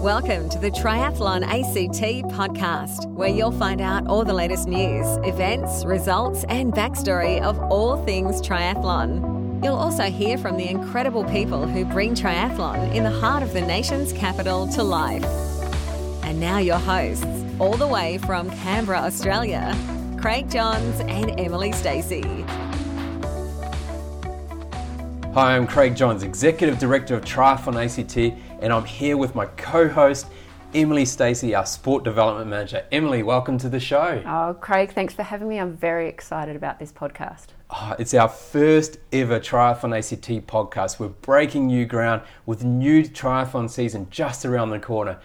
Welcome to the Triathlon ACT podcast, where you'll find out all the latest news, events, results, and backstory of all things triathlon. You'll also hear from the incredible people who bring triathlon in the heart of the nation's capital to life. And now, your hosts, all the way from Canberra, Australia, Craig Johns and Emily Stacey. Hi, I'm Craig Johns, Executive Director of Triathlon ACT, and I'm here with my co host, Emily Stacey, our Sport Development Manager. Emily, welcome to the show. Oh, Craig, thanks for having me. I'm very excited about this podcast. Oh, it's our first ever Triathlon ACT podcast. We're breaking new ground with new triathlon season just around the corner.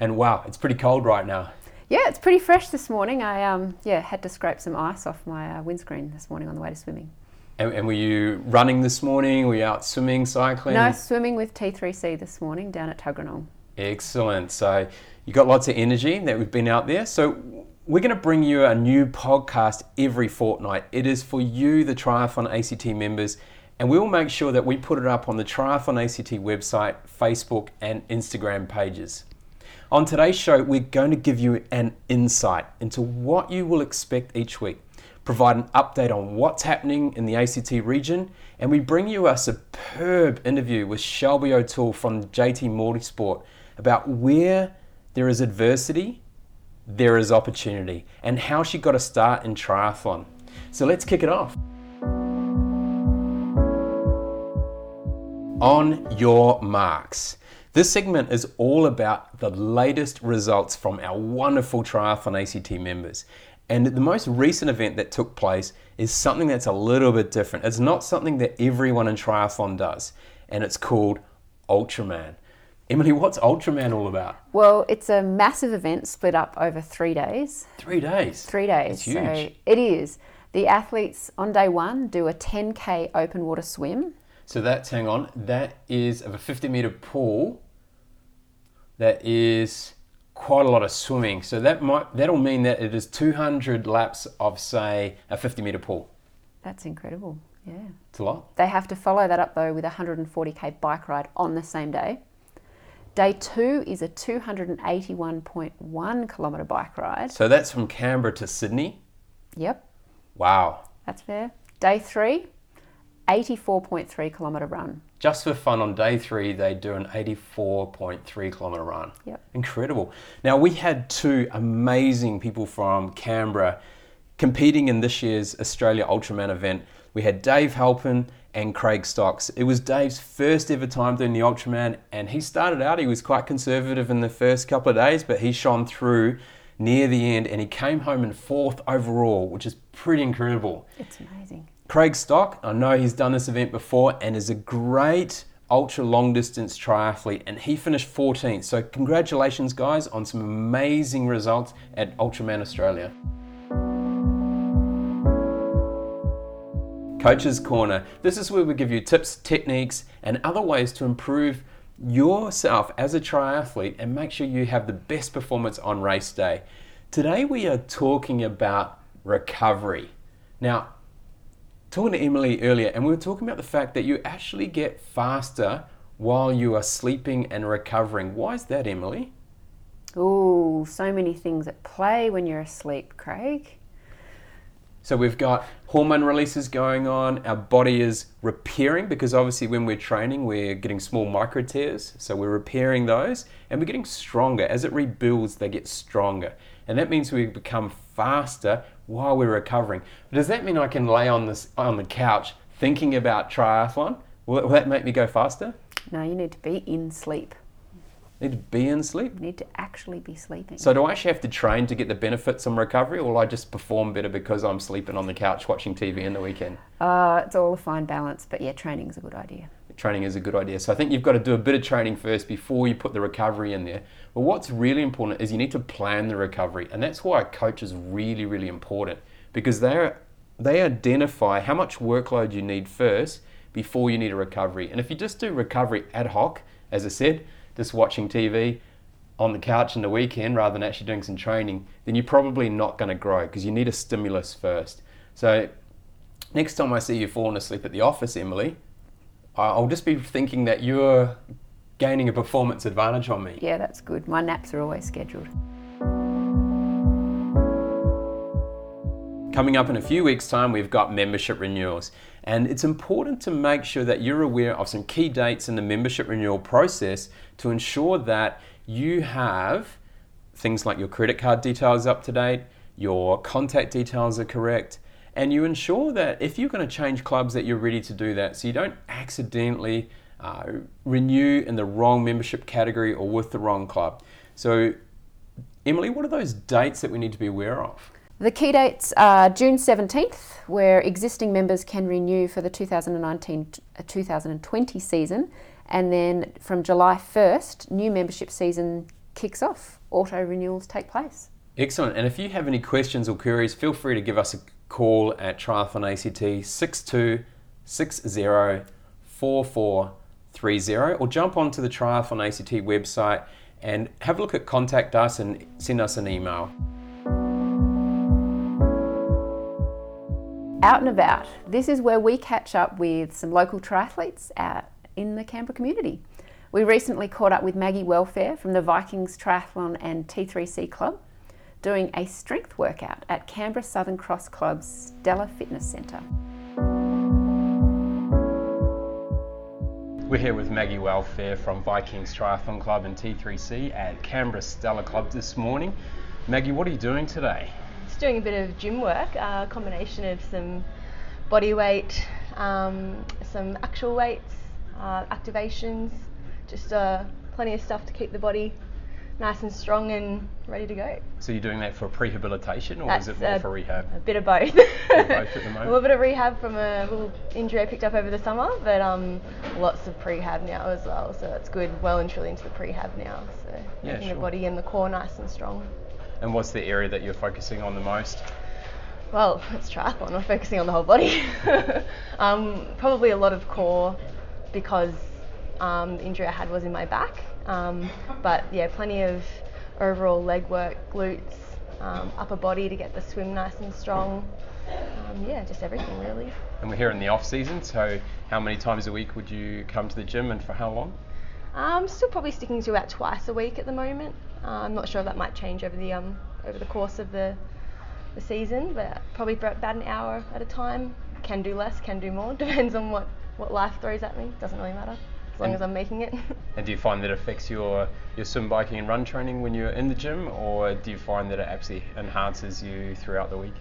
And wow, it's pretty cold right now. Yeah, it's pretty fresh this morning. I um, yeah had to scrape some ice off my uh, windscreen this morning on the way to swimming. And, and, were you running this morning? Were you out swimming, cycling? No, swimming with T3C this morning down at Tuggeranong. Excellent. So you got lots of energy that we've been out there. So we're going to bring you a new podcast every fortnight. It is for you, the Triathlon ACT members, and we will make sure that we put it up on the Triathlon ACT website, Facebook, and Instagram pages. On today's show, we're going to give you an insight into what you will expect each week provide an update on what's happening in the ACT region, and we bring you a superb interview with Shelby O'Toole from JT Multisport about where there is adversity, there is opportunity, and how she got a start in triathlon. So let's kick it off. On your marks. This segment is all about the latest results from our wonderful Triathlon ACT members. And the most recent event that took place is something that's a little bit different. It's not something that everyone in triathlon does, and it's called Ultraman. Emily, what's Ultraman all about? Well, it's a massive event split up over three days. Three days? Three days. It's huge. So it is. The athletes on day one do a 10k open water swim. So that's, hang on, that is of a 50 metre pool. That is quite a lot of swimming. So that might that'll mean that it is 200 laps of say a 50 meter pool. That's incredible. Yeah. It's a lot. They have to follow that up though with a 140k bike ride on the same day. Day two is a 281.1 kilometre bike ride. So that's from Canberra to Sydney? Yep. Wow. That's fair. Day three, 84.3 kilometre run just for fun on day three, they do an 84.3 kilometer run. Yep. Incredible. Now, we had two amazing people from Canberra competing in this year's Australia Ultraman event. We had Dave Halpin and Craig Stocks. It was Dave's first ever time doing the Ultraman, and he started out, he was quite conservative in the first couple of days, but he shone through near the end and he came home in fourth overall, which is pretty incredible. It's amazing. Craig Stock, I know he's done this event before and is a great ultra long distance triathlete and he finished 14th. So congratulations guys on some amazing results at Ultraman Australia. Coach's Corner. This is where we give you tips, techniques and other ways to improve yourself as a triathlete and make sure you have the best performance on race day. Today we are talking about recovery. Now, talking to Emily earlier, and we were talking about the fact that you actually get faster while you are sleeping and recovering. Why is that, Emily? Oh, so many things at play when you're asleep, Craig. So we've got hormone releases going on. Our body is repairing because obviously when we're training, we're getting small micro tears. So we're repairing those and we're getting stronger. As it rebuilds, they get stronger. And that means we become faster while we're recovering. But does that mean I can lay on this on the couch thinking about triathlon? Will, will that make me go faster? No, you need to be in sleep. Need to be in sleep? You need to actually be sleeping. So do I actually have to train to get the benefits from recovery, or will I just perform better because I'm sleeping on the couch watching TV in the weekend? Uh, it's all a fine balance, but yeah, training is a good idea. Training is a good idea. So I think you've got to do a bit of training first before you put the recovery in there. But what's really important is you need to plan the recovery, and that's why a coach is really, really important because they they identify how much workload you need first before you need a recovery. And if you just do recovery ad hoc, as I said, just watching TV on the couch in the weekend rather than actually doing some training, then you're probably not going to grow because you need a stimulus first. So next time I see you falling asleep at the office, Emily, I'll just be thinking that you're gaining a performance advantage on me. Yeah, that's good. My naps are always scheduled. Coming up in a few weeks' time, we've got membership renewals. And it's important to make sure that you're aware of some key dates in the membership renewal process to ensure that you have things like your credit card details up to date, your contact details are correct, and you ensure that if you're going to change clubs that you're ready to do that so you don't accidentally uh, renew in the wrong membership category or with the wrong club. So, Emily, what are those dates that we need to be aware of? The key dates are June 17th, where existing members can renew for the 2019 2020 season, and then from July 1st, new membership season kicks off. Auto renewals take place. Excellent. And if you have any questions or queries, feel free to give us a call at Triathlon ACT 6260 4430 or jump onto the Triathlon ACT website and have a look at contact us and send us an email. Out and about. This is where we catch up with some local triathletes out in the Canberra community. We recently caught up with Maggie Welfare from the Vikings Triathlon and T3C Club doing a strength workout at Canberra Southern Cross Club's Stella Fitness Centre. We're here with Maggie Welfare from Vikings Triathlon Club and T3C at Canberra Stella Club this morning. Maggie, what are you doing today? Just doing a bit of gym work, a combination of some body weight, um, some actual weights, uh, activations, just uh, plenty of stuff to keep the body nice and strong and ready to go. So you're doing that for prehabilitation or That's is it more a- for rehab? A bit of both. both at the a little bit of rehab from a little injury I picked up over the summer, but um, lots of prehab now as well. So that's good. Well and truly into the prehab now. So Yeah, making sure. the body and the core nice and strong. And what's the area that you're focusing on the most? Well, it's triathlon. We're focusing on the whole body. um, probably a lot of core because um, the injury I had was in my back. Um, but yeah, plenty of overall leg work, glutes, um, upper body to get the swim nice and strong. Um, yeah, just everything really. And we're here in the off season, so how many times a week would you come to the gym and for how long? I'm still probably sticking to about twice a week at the moment. Uh, I'm not sure if that might change over the um, over the course of the the season, but probably for about an hour at a time. Can do less, can do more. Depends on what, what life throws at me. Doesn't really matter as long And- as I'm making it. And do you find that it affects your, your swim, biking, and run training when you're in the gym, or do you find that it actually enhances you throughout the week?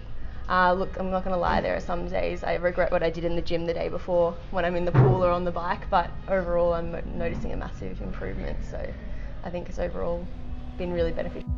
Uh, look, I'm not going to lie, there are some days I regret what I did in the gym the day before when I'm in the pool or on the bike, but overall I'm noticing a massive improvement. So I think it's overall been really beneficial.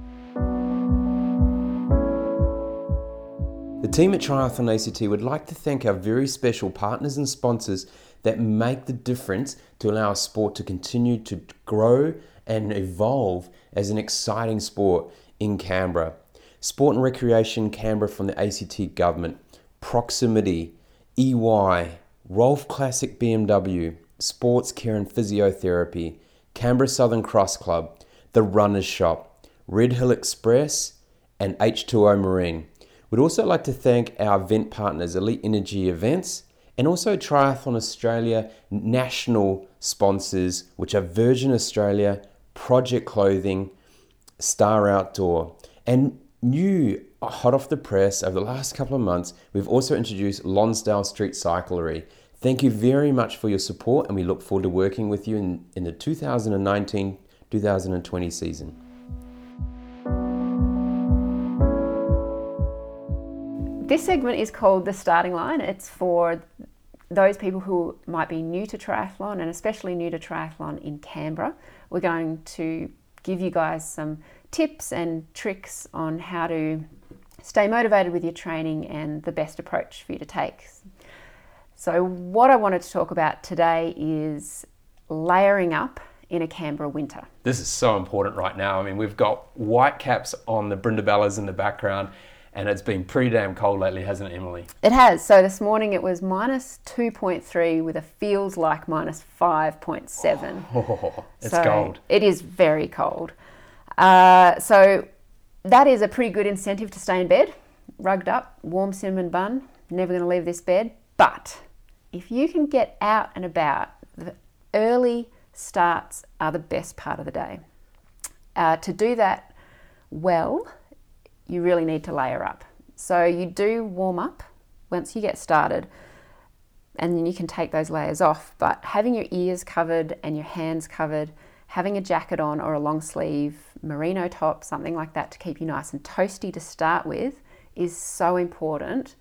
The team at Triathlon ACT would like to thank our very special partners and sponsors that make the difference to allow our sport to continue to grow and evolve as an exciting sport in Canberra. Sport and Recreation Canberra from the ACT Government, Proximity, EY, Rolfe Classic BMW, Sports Care and Physiotherapy, Canberra Southern Cross Club, The Runners Shop, Red Hill Express, and H2O Marine. We'd also like to thank our event partners, Elite Energy Events, and also Triathlon Australia national sponsors, which are Virgin Australia, Project Clothing, Star Outdoor, and new hot off the press over the last couple of months, we've also introduced Lonsdale Street Cyclery. Thank you very much for your support, and we look forward to working with you in, in the 2019 2020 season. This segment is called The Starting Line. It's for those people who might be new to triathlon and especially new to triathlon in Canberra. We're going to give you guys some tips and tricks on how to stay motivated with your training and the best approach for you to take. So, what I wanted to talk about today is layering up in a Canberra winter. This is so important right now. I mean, we've got white caps on the Brindabellas in the background, and it's been pretty damn cold lately, hasn't it, Emily? It has. So this morning it was minus 2.3 with a feels like minus 5.7. Oh, it's so cold. It is very cold. Uh, so that is a pretty good incentive to stay in bed, rugged up, warm cinnamon bun, never going to leave this bed. But if you can get out and about the early starts are the best part of the day. Uh, to do that well, you really need to layer up. So you do warm up once you get started, and then you can take those layers off. But having your ears covered and your hands covered, having a jacket on or a long sleeve merino top, something like that to keep you nice and toasty to start with, is so important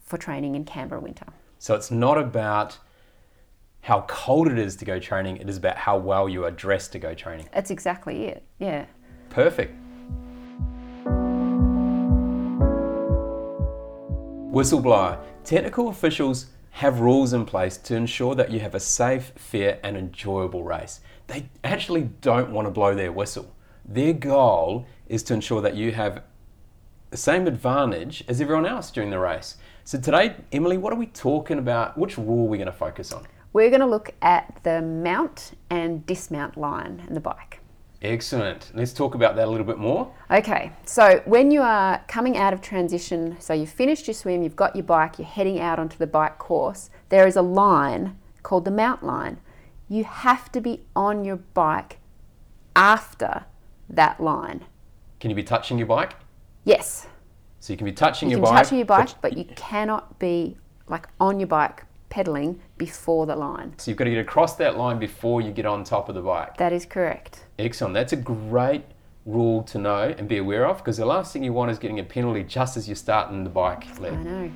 for training in Canberra winter. So it's not about how cold it is to go training, it is about how well you are dressed to go training. That's exactly it. Yeah. Perfect. Whistleblower. Technical officials have rules in place to ensure that you have a safe, fair, and enjoyable race. They actually don't want to blow their whistle. Their goal is to ensure that you have the same advantage as everyone else during the race. So today, Emily, what are we talking about? Which rule are we going to focus on? We're going to look at the mount and dismount line in the bike. Excellent. Let's talk about that a little bit more. Okay, so when you are coming out of transition, so you've finished your swim, you've got your bike, you're heading out onto the bike course, there is a line called the mount line. You have to be on your bike after that line. Can you be touching your bike? Yes, So you can be touching you your can bike. touch your bike, but you cannot be like on your bike pedaling before the line. So you've got to get across that line before you get on top of the bike. That is correct. Excellent. That's a great rule to know and be aware of because the last thing you want is getting a penalty just as you're starting the bike leg. I know.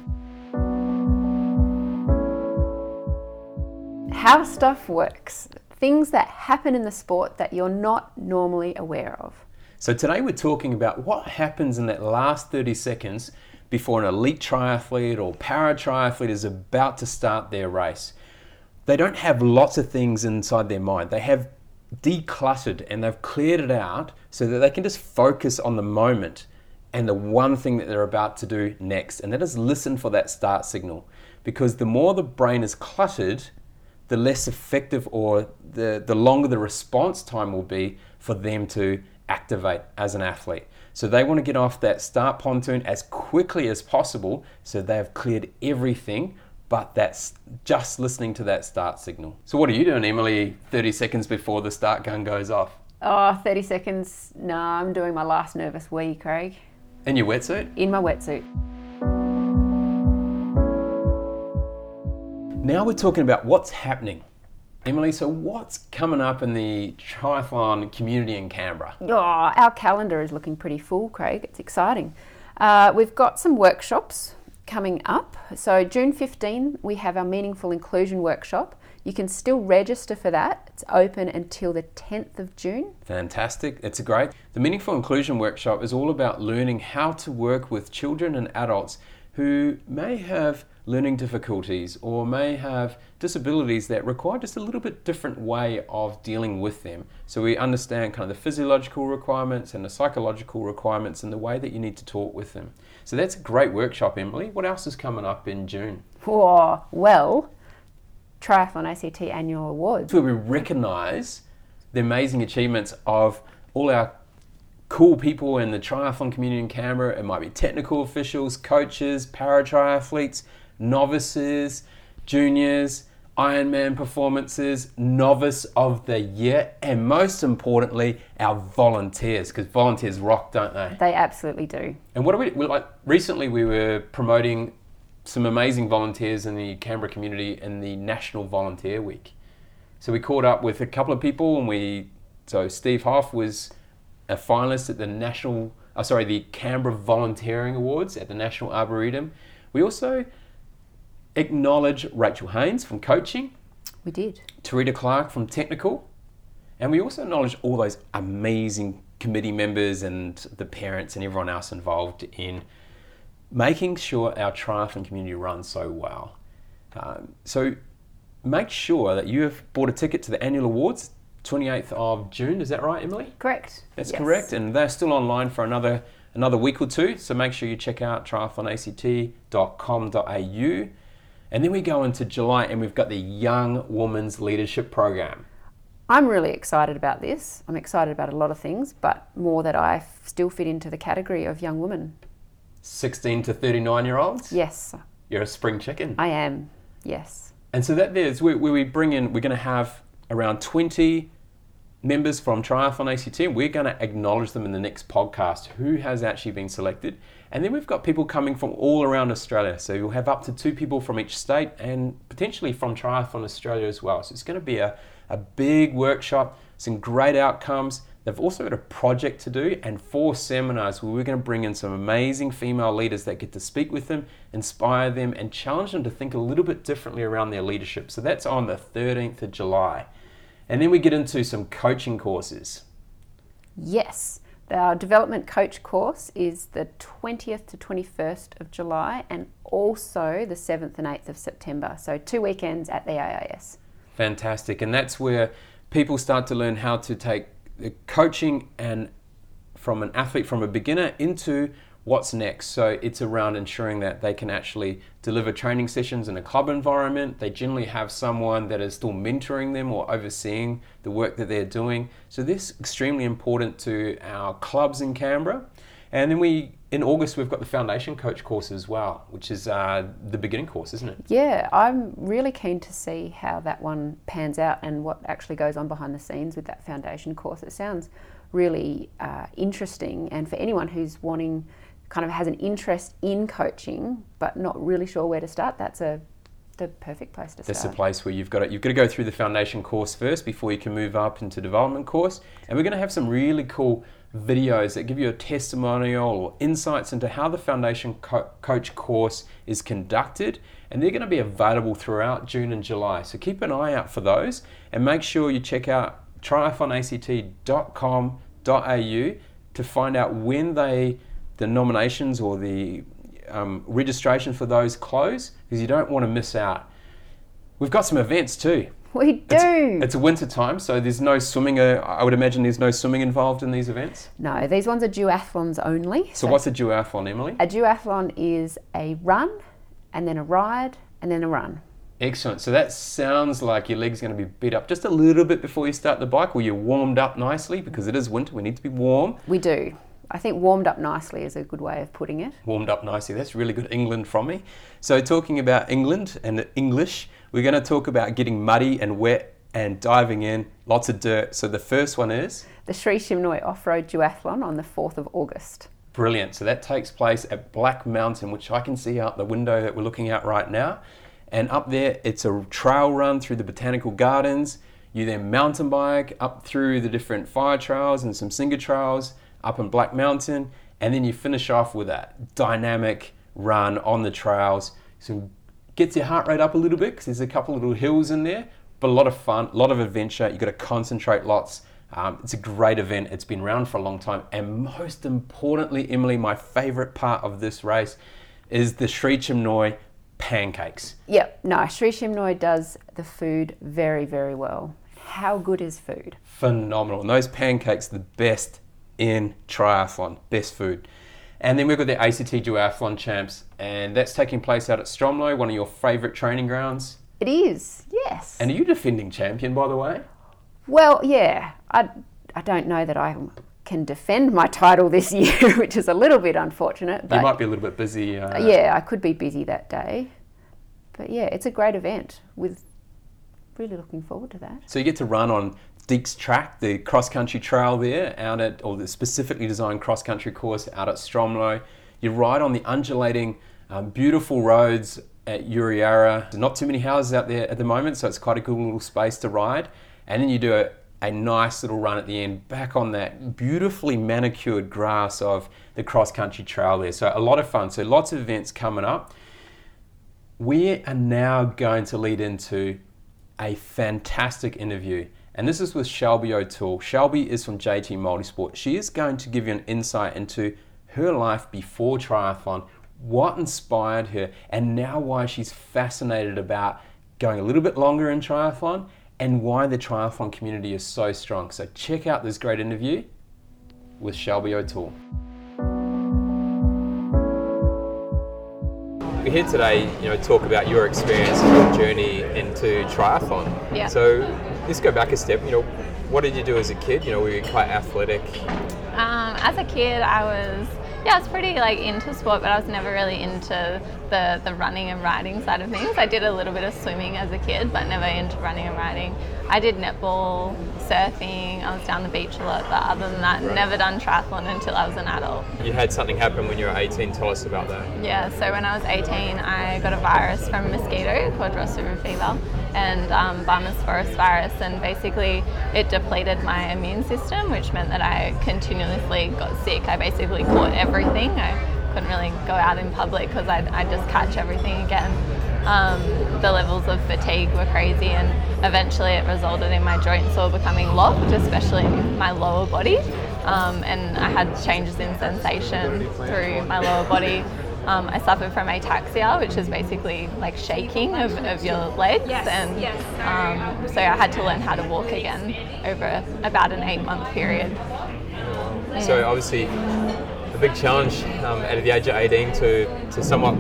How stuff works. Things that happen in the sport that you're not normally aware of. So today we're talking about what happens in that last 30 seconds before an elite triathlete or para triathlete is about to start their race. They don't have lots of things inside their mind. They have decluttered and they've cleared it out so that they can just focus on the moment and the one thing that they're about to do next, and that is listen for that start signal. Because the more the brain is cluttered, the less effective or the, the longer the response time will be for them to activate as an athlete. So they want to get off that start pontoon as quickly as possible so they have cleared everything, but that's just listening to that start signal. So, what are you doing, Emily, 30 seconds before the start gun goes off? Oh, 30 seconds. No, I'm doing my last nervous wee, Craig, In your wetsuit? in my wetsuit. Now we're talking about what's happening. Emily, so what's coming up in the triathlon community in Canberra? Oh, our calendar is looking pretty full, Craig. It's exciting. Uh, we've got some workshops coming up. So, June 15, we have our Meaningful Inclusion Workshop. You can still register for that. It's open until the 10th of June. Fantastic. It's great. The Meaningful Inclusion Workshop is all about learning how to work with children and adults who may have learning difficulties or may have disabilities that require just a little bit different way of dealing with them. So we understand kind of the physiological requirements and the psychological requirements and the way that you need to talk with them. So that's a great workshop, Emily. What else is coming up in June? Oh, well, Triathlon ACT Annual Awards. where we recognise the amazing achievements of all our cool people in the triathlon community in Canberra. It might be technical officials, coaches, para triathletes, novices, juniors, Ironman performances, novice of the year, and most importantly, our volunteers, because volunteers rock, don't they? They absolutely do. And what are we, like? Recently, we were promoting some amazing volunteers in the Canberra community in the National Volunteer Week. So we caught up with a couple of people, and we so Steve Hoff was a finalist at the national, oh, sorry, the Canberra Volunteering Awards at the National Arboretum. We also acknowledge Rachel Haynes from coaching, We did. Tarita Clark from technical, and we also acknowledge all those amazing committee members and the parents and everyone else involved in making sure our triathlon community runs so well. Um, so make sure that you have bought a ticket to the annual awards, 28th of June. Is that right, Emily? Correct. That's Yes. correct, and they're still online for another another week or two. So make sure you check out triathlonact.com.au. And then we go into July, and we've got the Young Women's Leadership Program. I'm really excited about this. I'm excited about a lot of things, but more that I f- still fit into the category of young women. 16 to 39 year olds. Yes, You're a spring chicken. I am. Yes. And so that there's where, where we bring in, we're going to have around 20 members from Triathlon ACT, we're going to acknowledge them in the next podcast who has actually been selected. And then we've got people coming from all around Australia. So you'll have up to two people from each state and potentially from Triathlon Australia as well. So it's going to be a, a big workshop, some great outcomes. They've also got a project to do and four seminars where we're going to bring in some amazing female leaders that get to speak with them, inspire them, and challenge them to think a little bit differently around their leadership. So that's on the 13th of July. And then we get into some coaching courses. Yes. Our development coach course is the 20th to 21st of July and also the 7th and 8th of September. So, two weekends at the AIS. Fantastic. And that's where people start to learn how to take the coaching and from an athlete, from a beginner, into what's next. So it's around ensuring that they can actually deliver training sessions in a club environment. They generally have someone that is still mentoring them or overseeing the work that they're doing. So this is extremely important to our clubs in Canberra. And then we in August we've got the foundation coach course as well, which is uh, the beginning course, isn't it? Yeah, I'm really keen to see how that one pans out and what actually goes on behind the scenes with that foundation course. It sounds really uh, interesting, and for anyone who's wanting kind of has an interest in coaching but not really sure where to start, that's a the perfect place to start. That's the place where you've got it. You've got to go through the foundation course first before you can move up into development course. And we're going to have some really cool videos that give you a testimonial or insights into how the foundation co- coach course is conducted. And they're going to be available throughout June and July. So keep an eye out for those and make sure you check out triathlonact.com.au to find out when they the nominations or the um, registration for those close because you don't want to miss out. We've got some events too. We do. It's, it's a winter time, so there's no swimming. Uh, I would imagine there's no swimming involved in these events. no, these ones are duathlons only. So, what's a duathlon, Emily? a duathlon is a run and then a ride and then a run. Excellent. So that sounds like your leg's going to be beat up just a little bit before you start the bike, or you're warmed up nicely because it is winter. We need to be warm. We do. I think warmed up nicely is a good way of putting it. warmed up nicely. That's really good England from me. So, talking about England and English, we're going to talk about getting muddy and wet and diving in, lots of dirt. So, the first one is The Sri Chinmoy Off Road Duathlon on the 4th of August. brilliant. So, that takes place at Black Mountain, which I can see out the window that we're looking at right now. And up there, it's a trail run through the botanical gardens. You then mountain bike up through the different fire trails and some singer trails up in Black Mountain. And then you finish off with that dynamic run on the trails. So gets your heart rate up a little bit because there's a couple little hills in there, but a lot of fun, a lot of adventure. You've got to concentrate lots. Um, it's a great event. It's been around for a long time. And most importantly, Emily, my favorite part of this race is the Sri Chinmoy pancakes. Yep, no, Sri Chinmoy does the food very, very well. How good is food? Phenomenal. And those pancakes, the best in triathlon, best food. And then we've got the ACT Duathlon Champs, and that's taking place out at Stromlo, one of your favourite training grounds. It is, yes. And are you defending champion, by the way? well, yeah, I, I don't know that I can defend my title this year, which is a little bit unfortunate. But you might be a little bit busy. Uh, yeah, I could be busy that day. But yeah, it's a great event with really looking forward to that. So you get to run on Deeks Track, the cross country trail there, out at, or the specifically designed cross country course out at Stromlo. You ride on the undulating, um, beautiful roads at Uriarra. There's not too many houses out there at the moment, so it's quite a good little space to ride. And then you do a, a nice little run at the end back on that beautifully manicured grass of the cross country trail there. So a lot of fun. So lots of events coming up. We are now going to lead into a fantastic interview. And this is with Shelby O'Toole. Shelby is from JT Multisport. She is going to give you an insight into her life before triathlon, what inspired her, and now why she's fascinated about going a little bit longer in triathlon and why the triathlon community is so strong. So check out this great interview with Shelby O'Toole. We're here today, you know, talk about your experience and your journey into triathlon. Yeah. So let's go back a step. You know, what did you do as a kid? You know, were you quite athletic? Um, as a kid, I was yeah, I was pretty like into sport, but I was never really into the the running and riding side of things. I did a little bit of swimming as a kid, but never into running and riding. I did netball, surfing, I was down the beach a lot, but other than that, never done triathlon until I was an adult. You had something happen when you were 18. Tell us about that. Yeah, so when I was 18, I got a virus from a mosquito called Ross River fever and um, Barmah Forest virus, and basically it depleted my immune system, which meant that I continuously got sick. I basically caught everything. I couldn't really go out in public because I'd, I'd just catch everything again. Um, the levels of fatigue were crazy, and eventually it resulted in my joints all becoming locked, especially my lower body. Um, and I had changes in sensation through my lower body. Um, I suffered from ataxia, which is basically like shaking of, of your legs, and um, so I had to learn how to walk again over about an eight-month period. So obviously, a big challenge um, at the age of 18 to, to somewhat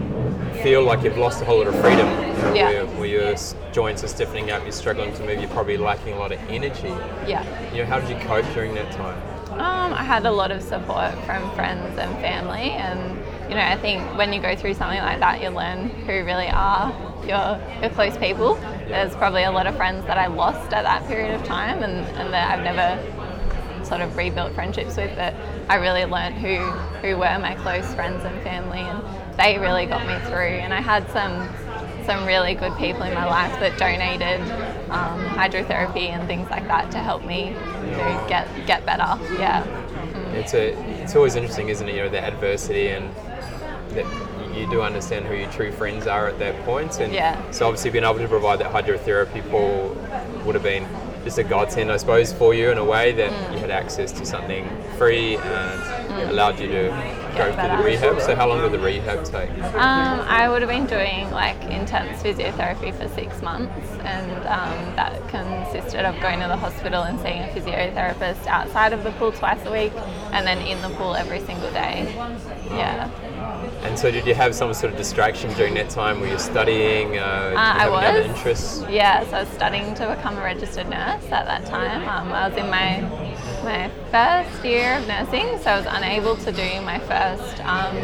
feel like you've lost a whole lot of freedom. You know, Yeah. Where, where your joints are stiffening up, you're struggling to move, you're probably lacking a lot of energy. Yeah. You know, how did you cope during that time? Um, I had a lot of support from friends and family, and you know, I think when you go through something like that, you learn who really are your your close people. There's probably a lot of friends that I lost at that period of time, and, and that I've never sort of rebuilt friendships with. But I really learned who who were my close friends and family, and they really got me through. And I had some some really good people in my life that donated um, hydrotherapy and things like that to help me to get get better. Yeah. It's a, it's always interesting, isn't it? You know, the adversity and that you do understand who your true friends are at that point. And Yeah. so obviously being able to provide that hydrotherapy Paul would have been just a godsend, I suppose, for you in a way that Mm. you had access to something free and allowed you to go through the rehab. So how long did the rehab take? Um, I would have been doing like intense physiotherapy for six months, and um, that consisted of going to the hospital and seeing a physiotherapist outside of the pool twice a week, and then in the pool every single day. Yeah. And so did you have some sort of distraction during that time? Were you studying? Uh, you Uh, I any other was. interests? Yeah, so I was studying to become a registered nurse at that time. Um, I was in my my first year of nursing, so I was unable to do my first um,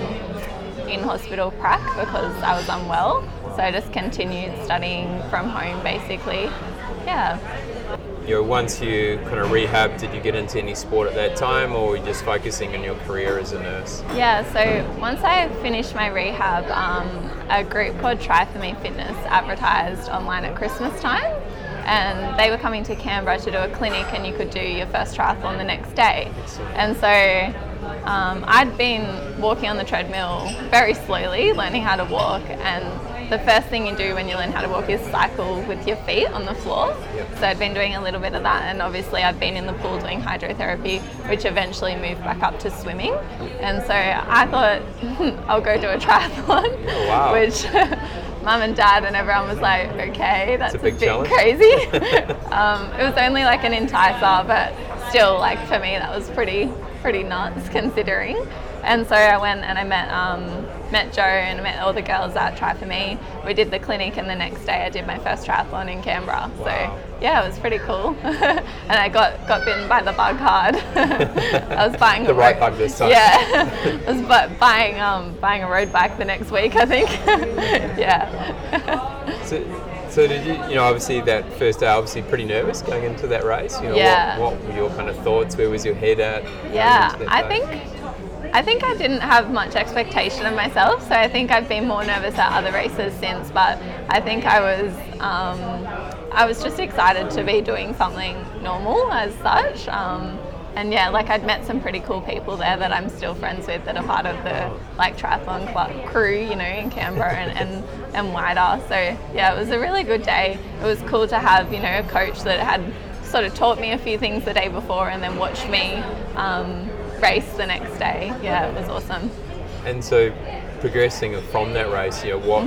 in hospital prac because I was unwell. So I just continued studying from home, basically. Yeah. You know, once you kind of rehab, did you get into any sport at that time, or were you just focusing on your career as a nurse? Yeah, so once I finished my rehab, um, a group called Try For Me Fitness advertised online at Christmas time. And they were coming to Canberra to do a clinic, and you could do your first triathlon the next day. And so um, I'd been walking on the treadmill very slowly, learning how to walk. And the first thing you do when you learn how to walk is cycle with your feet on the floor. So I'd been doing a little bit of that, and obviously I've been in the pool doing hydrotherapy, which eventually moved back up to swimming. And so I thought I'll go do a triathlon, Oh, wow. which mum and dad and everyone was like, okay, that's a a, big bit challenge. crazy. um, it was only like an enticer, but still, like for me, that was pretty pretty nuts considering. And so I went and I met um, met Joe and met all the girls that Try For Me. We did the clinic, and the next day I did my first triathlon in Canberra. Wow. So yeah, it was pretty cool. and I got got bitten by the bug hard. I was buying The a right road- bug this time. Yeah, I was bu- buying um, buying a road bike the next week. I think. yeah. So, so did you, you know, obviously that first day, obviously pretty nervous going into that race. You know, Yeah. what, what were your kind of thoughts? Where was your head at? Yeah, I think I think I didn't have much expectation of myself, so I think I've been more nervous at other races since. But I think I was um, I was just excited to be doing something normal as such. Um, and yeah, like I'd met some pretty cool people there that I'm still friends with that are part of the like triathlon crew, you know, in Canberra and, and, and wider. So yeah, it was a really good day. It was cool to have, you know, a coach that had sort of taught me a few things the day before and then watched me um, race the next day. Yeah, it was awesome. And so, progressing from that race, you know, what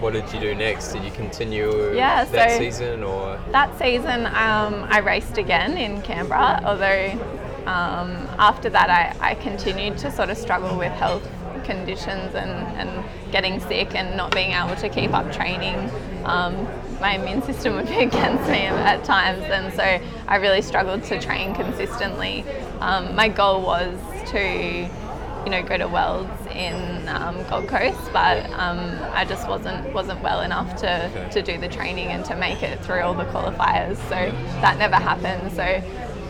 what did you do next? Did you continue Mm-hmm. Yeah, that so- season, or That season, um, I raced again in Canberra, although um, after that, I, I continued to sort of struggle with health conditions and, and getting sick and not being able to keep up training. Um, my immune system would be against me at times, and so I really struggled to train consistently. Um, my goal was to you know, go to Worlds in um, Gold Coast, but um, I just wasn't wasn't well enough to, Okay. to do the training and to make it through all the qualifiers. So that never happened. So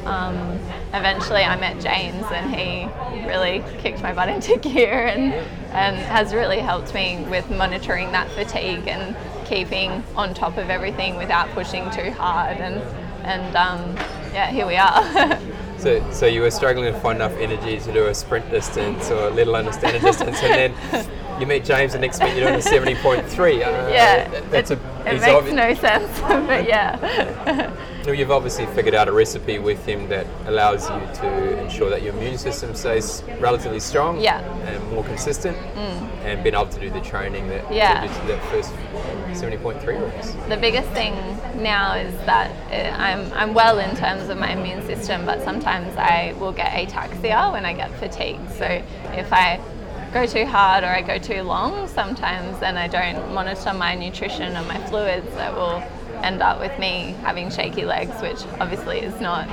um, eventually I met James and he really kicked my butt into gear and, and has really helped me with monitoring that fatigue and keeping on top of everything without pushing too hard and, and um, yeah, here we are. So, so you were struggling to find enough energy to do a sprint distance or let alone a standard distance, and then you meet James, and next minute you're doing a seventy point three. yeah, that's it, a. it makes obvi- no sense, but yeah. Well, You've obviously figured out a recipe with him that allows you to ensure that your immune system stays relatively strong Yeah. Mm. and more consistent, and being able to do the training that Yeah. you to that first 70.3 race. the biggest thing now is that uh, I'm, I'm well in terms of my immune system, but sometimes I will get ataxia when I get fatigued. So if I go too hard or I go too long, sometimes and I don't monitor my nutrition and my fluids, that will end up with me having shaky legs, which obviously is not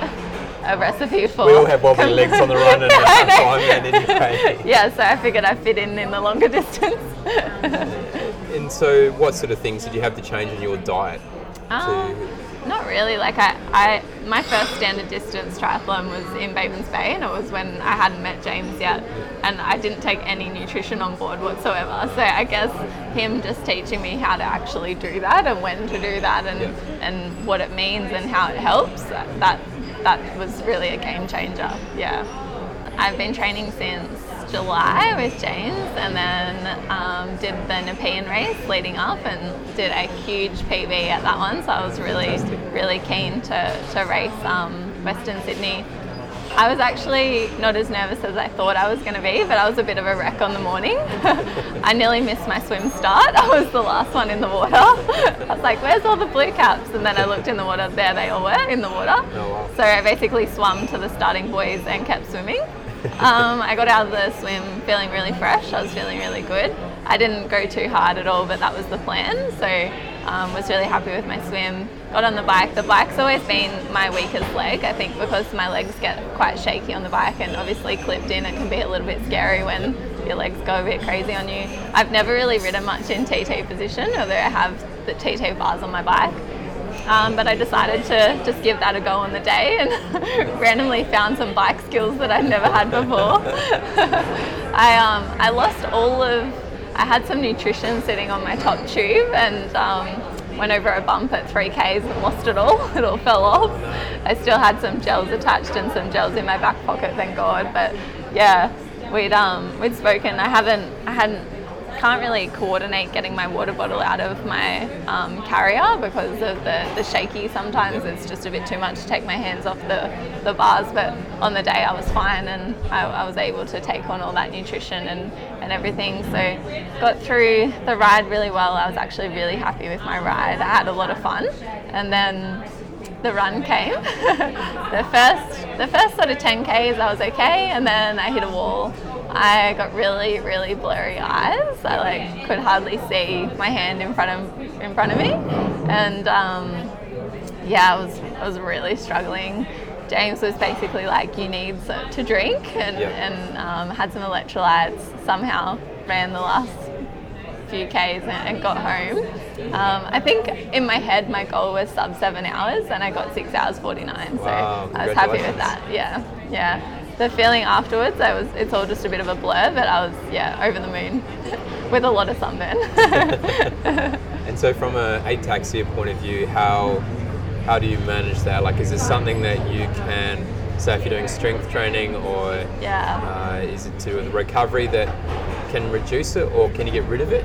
a recipe for. We all have wobbly legs on the run and I anyway. yeah, so I figured I fit in in the longer distance. And so, what sort of things did you have to change in your diet? Um, not really. Like I, I, my first standard distance triathlon was in Batemans Bay, and it was when I hadn't met James yet, and I didn't take any nutrition on board whatsoever. So I guess him just teaching me how to actually do that and when to do that and Yeah. and what it means and how it helps. That that, that was really a game changer. Yeah. I've been training since July with James and then um, did the Nepean race leading up and did a huge PB at that one. So I was really, really keen to, to race um, Western Sydney. I was actually not as nervous as I thought I was going to be, but I was a bit of a wreck on the morning. I nearly missed my swim start. I was the last one in the water. I was like, where's all the blue caps? And then I looked in the water, there they all were in the water. Oh. So I basically swum to the starting buoys and kept swimming. Um, I got out of the swim feeling really fresh. I was feeling really good. I didn't go too hard at all, but that was the plan. So um, was really happy with my swim. Got on the bike. The bike's always been my weakest leg. I think because my legs get quite shaky on the bike, and obviously clipped in, it can be a little bit scary when your legs go a bit crazy on you. I've never really ridden much in TT position, although I have the TT bars on my bike. Um, but I decided to just give that a go on the day and randomly found some bike skills that I'd never had before. I, um, I lost all of, I had some nutrition sitting on my top tube and um, went over a bump at 3Ks and lost it all. It all fell off. I still had some gels attached and some gels in my back pocket, thank God. But yeah, we'd, um, we'd spoken. I haven't, I hadn't can't really coordinate getting my water bottle out of my um, carrier because of the, the shaky sometimes. It's just a bit too much to take my hands off the, the bars but on the day I was fine and I, I was able to take on all that nutrition and, and everything. So got through the ride really well. I was actually really happy with my ride. I had a lot of fun. And then the run came. the first the first sort of 10 Ks I was okay. And then I hit a wall. I got really, really blurry eyes. I like could hardly see my hand in front of in front of me. And um, yeah, I was I was really struggling. James was basically like, you need to drink and, Yeah. and um, had some electrolytes. Somehow ran the last few Ks and, got home. Um, I think in my head my goal was sub seven hours and I got six hours 49. So Wow, I was happy with that. Yeah, yeah. The feeling afterwards, I was, it's all just a bit of a blur, but I was, yeah, over the moon with a lot of sunburn. And so, from a ataxia point of view, how how do you manage that? Like, is this something that you can say if you're doing strength training, or yeah. uh, is it to the recovery that can reduce it, or can you get rid of it?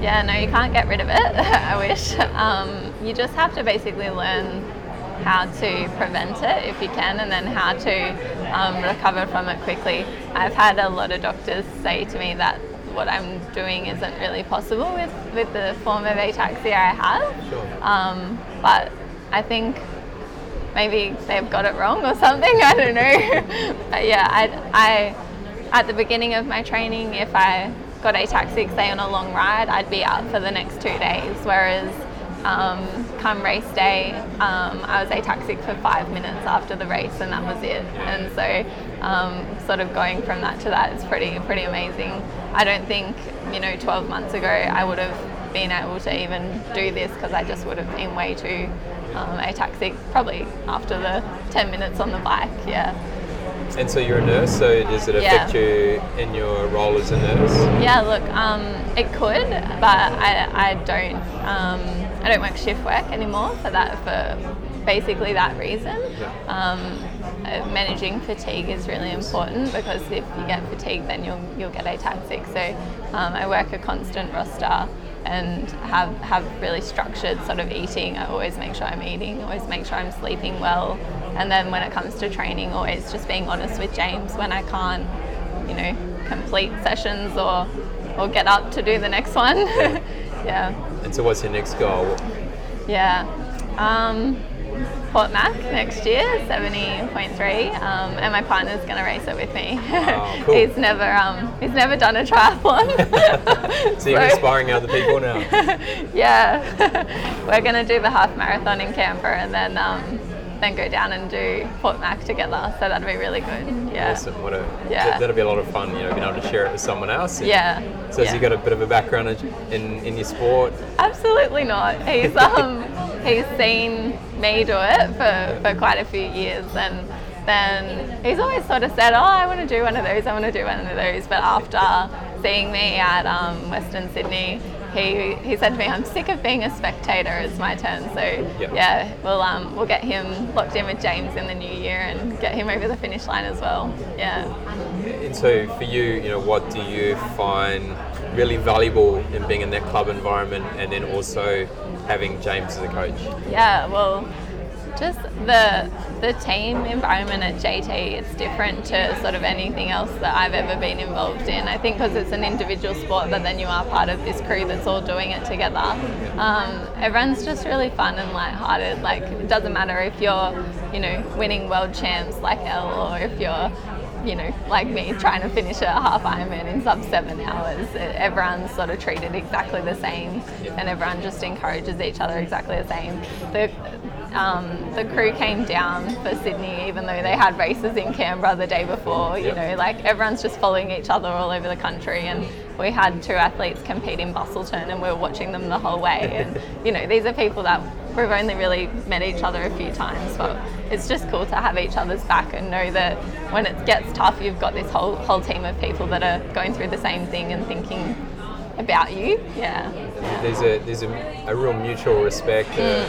Yeah, no, you can't get rid of it. I wish. Um, you just have to basically learn how to prevent it if you can, and then how to um, recover from it quickly. I've had a lot of doctors say to me that what I'm doing isn't really possible with, with the form of ataxia I have. Sure. Um, but I think maybe they've got it wrong or something. I don't know. but yeah, I, I at the beginning of my training, if I got ataxic, say on a long ride, I'd be out for the next two days. Whereas Um, come race day, um, I was ataxic for five minutes after the race, and that was it. And so, um, sort of going from that to that is pretty pretty amazing. I don't think you know 12 months ago I would have been able to even do this because I just would have been way too um, ataxic probably after the 10 minutes on the bike. Yeah. And so you're a nurse, so does it affect Yeah. you in your role as a nurse? Yeah, look, um, it could, but I, I don't um, I don't work shift work anymore for that for basically that reason. Um, uh, managing fatigue is really important because if you get fatigued, then you'll you'll get ataxic. So um, I work a constant roster and have have really structured sort of eating. I always make sure I'm eating, always make sure I'm sleeping well, and then when it comes to training, always just being honest with James when I can't you know, complete sessions or or get up to do the next one. yeah. And so what's your next goal? Yeah. Um, Port Mac next year, 70.3, um, and my partner's going to race it with me. Wow, cool. he's never um, he's never done a triathlon. So you're So- inspiring other people now. yeah, we're going to do the half marathon in Canberra and then um, then go down and do Port Mac together. So that'd be really good. Yeah. Awesome. What a Yeah. that- that'll be a lot of fun, you know, being able to share it with someone else. And Yeah. So has yeah. he got a bit of a background in, in, in your sport? Absolutely not. He's um he's seen me do it for, for quite a few years and then he's always sort of said, Oh, I want to do one of those, I want to do one of those but after seeing me at um, Western Sydney he, he said to me, I'm sick of being a spectator, it's my turn. So Yep. yeah, we'll um, we'll get him locked in with James in the new year and get him over the finish line as well. Yeah. And so for you, you know, what do you find really valuable in being in that club environment and then also having James as a coach? Yeah, well, just the the team environment at JT, it's different to sort of anything else that I've ever been involved in. I think because it's an individual sport, but then you are part of this crew that's all doing it together. Um, everyone's just really fun and lighthearted. Like it doesn't matter if you're, you know, winning world champs like Elle, or if you're you know, like me trying to finish a half Ironman in sub seven hours. Everyone's sort of treated exactly the same, and everyone just encourages each other exactly the same. The um, the crew came down for Sydney, even though they had races in Canberra the day before. You Yep. know, like everyone's just following each other all over the country, and we had two athletes compete in Busselton, and we were watching them the whole way. And you know, these are people that we've only really met each other a few times, but it's just cool to have each other's back and know that when it gets tough, you've got this whole whole team of people that are going through the same thing and thinking about you. Yeah. There's a there's a, a real mutual respect uh,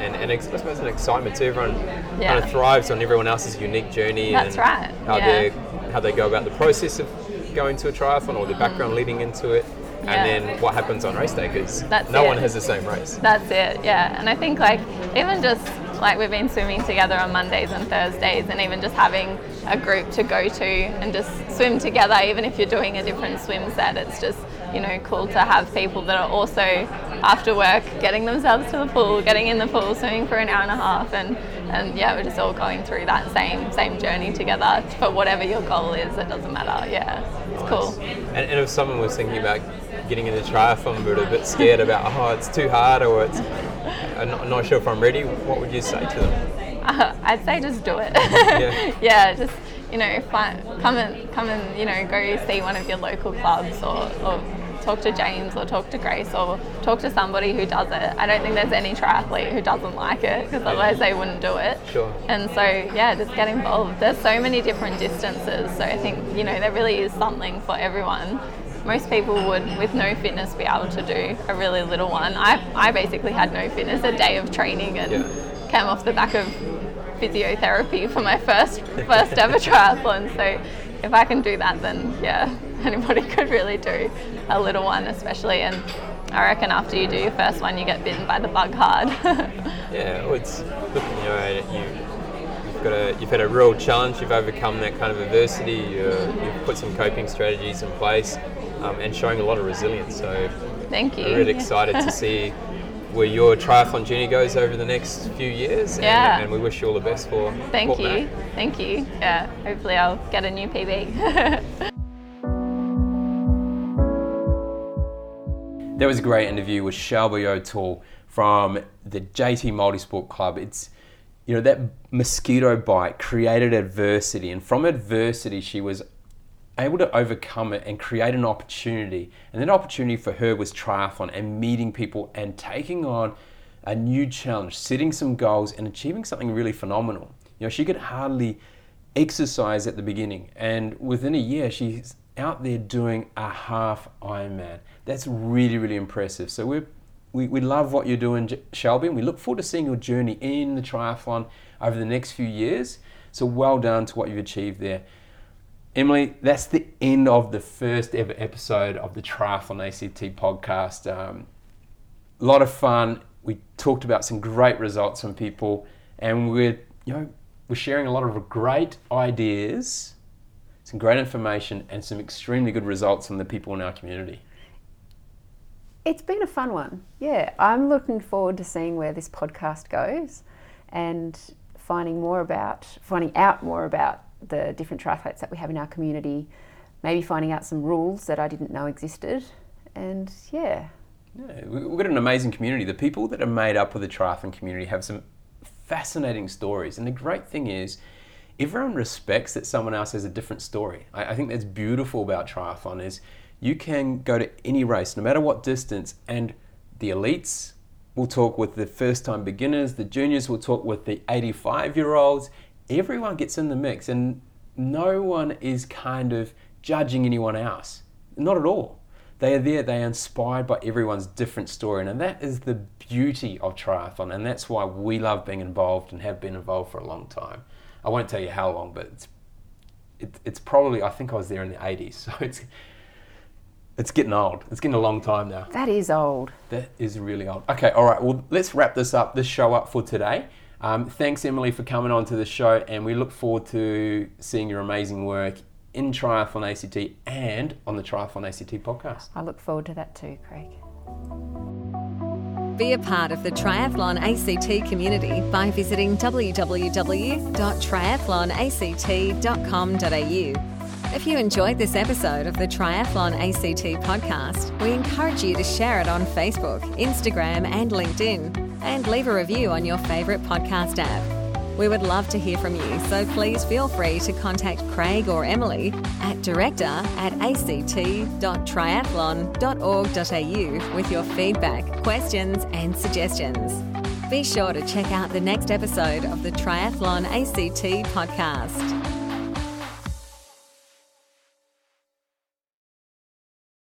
and, and I suppose an excitement too. Everyone Mm. Yeah. kind of thrives on everyone else's unique journey That's and right, how yeah. they how they go about the process of going to a triathlon or the background leading into it, Mm. Yeah. and then what happens on race day because no it. one has the same race. That's it, yeah. And I think like even just like we've been swimming together on Mondays and Thursdays and even just having a group to go to and just swim together, even if you're doing a different swim set, it's just, you know, cool to have people that are also after work getting themselves to the pool, getting in the pool, swimming for an hour and a half and and yeah, we're just all going through that same same journey together for whatever your goal is, it doesn't matter. Yeah. It's cool. And, and if someone was thinking about getting into triathlon but a bit scared about oh it's too hard or it's I'm not, I'm not sure if I'm ready, what would you say to them? Uh, I'd say just do it. Yeah. yeah, just you know, find, come and come and you know, go see one of your local clubs or, or talk to James or talk to Grace or talk to somebody who does it. I don't think there's any triathlete who doesn't like it because otherwise they wouldn't do it. Sure. And so yeah, just get involved. There's so many different distances, so I think you know there really is something for everyone. Most people would, with no fitness, be able to do a really little one. I, I basically had no fitness, a day of training, and Yeah. came off the back of physiotherapy for my first first ever triathlon. So if I can do that, then yeah, anybody could really do a little one, especially. And I reckon after you do your first one, you get bitten by the bug hard. Yeah, well, it's look, you know, you, you've got a, you've had a real challenge. You've overcome that kind of adversity. You, you've put some coping strategies in place, um, and showing a lot of resilience. So Thank you. I'm really excited to see where your triathlon journey goes over the next few years. And, Yeah. and we wish you all the best for. Thank you. Thank you. Yeah, hopefully I'll get a new PB. That was a great interview with Shelby O'Toole from the JT Multisport Club. It's you know that mosquito bite created adversity, and from adversity, she was able to overcome it and create an opportunity. And that opportunity for her was triathlon and meeting people and taking on a new challenge, setting some goals and achieving something really phenomenal. You know, she could hardly exercise at the beginning, and within a year, she's out there doing a half Ironman. That's really, really impressive. So we're we, we love what you're doing, Shelby, and we look forward to seeing your journey in the triathlon over the next few years. So well done to what you've achieved there. Emily, that's the end of the first ever episode of the Triathlon ACT podcast. Um, a lot of fun. We talked about some great results from people, and we're you know we're sharing a lot of great ideas, some great information, and some extremely good results from the people in our community. It's been a fun one. Yeah, I'm looking forward to seeing where this podcast goes, and finding more about finding out more about the different triathletes that we have in our community, maybe finding out some rules that I didn't know existed, and yeah. Yeah, we've got an amazing community. The people that are made up of the triathlon community have some fascinating stories, and the great thing is, everyone respects that someone else has a different story. I, I think that's beautiful about triathlon is you can go to any race, no matter what distance, and the elites will talk with the first time beginners, the juniors will talk with the 85 year olds, everyone gets in the mix and no one is kind of judging anyone else. Not at all. They are there, they are inspired by everyone's different story, and that is the beauty of triathlon, and that's why we love being involved and have been involved for a long time. I won't tell you how long, but it's it, it's probably I think I was there in the 80s, so it's it's getting old. It's getting a long time now. That is old. That is really old. Okay, all right. Well, let's wrap this up, this show up for today. Um, thanks, Emily, for coming on to the show, and we look forward to seeing your amazing work in Triathlon ACT and on the Triathlon ACT podcast. I look forward to that too, Craig. Be a part of the Triathlon ACT community by visiting www.triathlonact.com.au. If you enjoyed this episode of the Triathlon ACT podcast, we encourage you to share it on Facebook, Instagram, and LinkedIn and leave a review on your favourite podcast app. We would love to hear from you, so please feel free to contact Craig or Emily at director at act.triathlon.org.au with your feedback, questions, and suggestions. Be sure to check out the next episode of the Triathlon ACT podcast.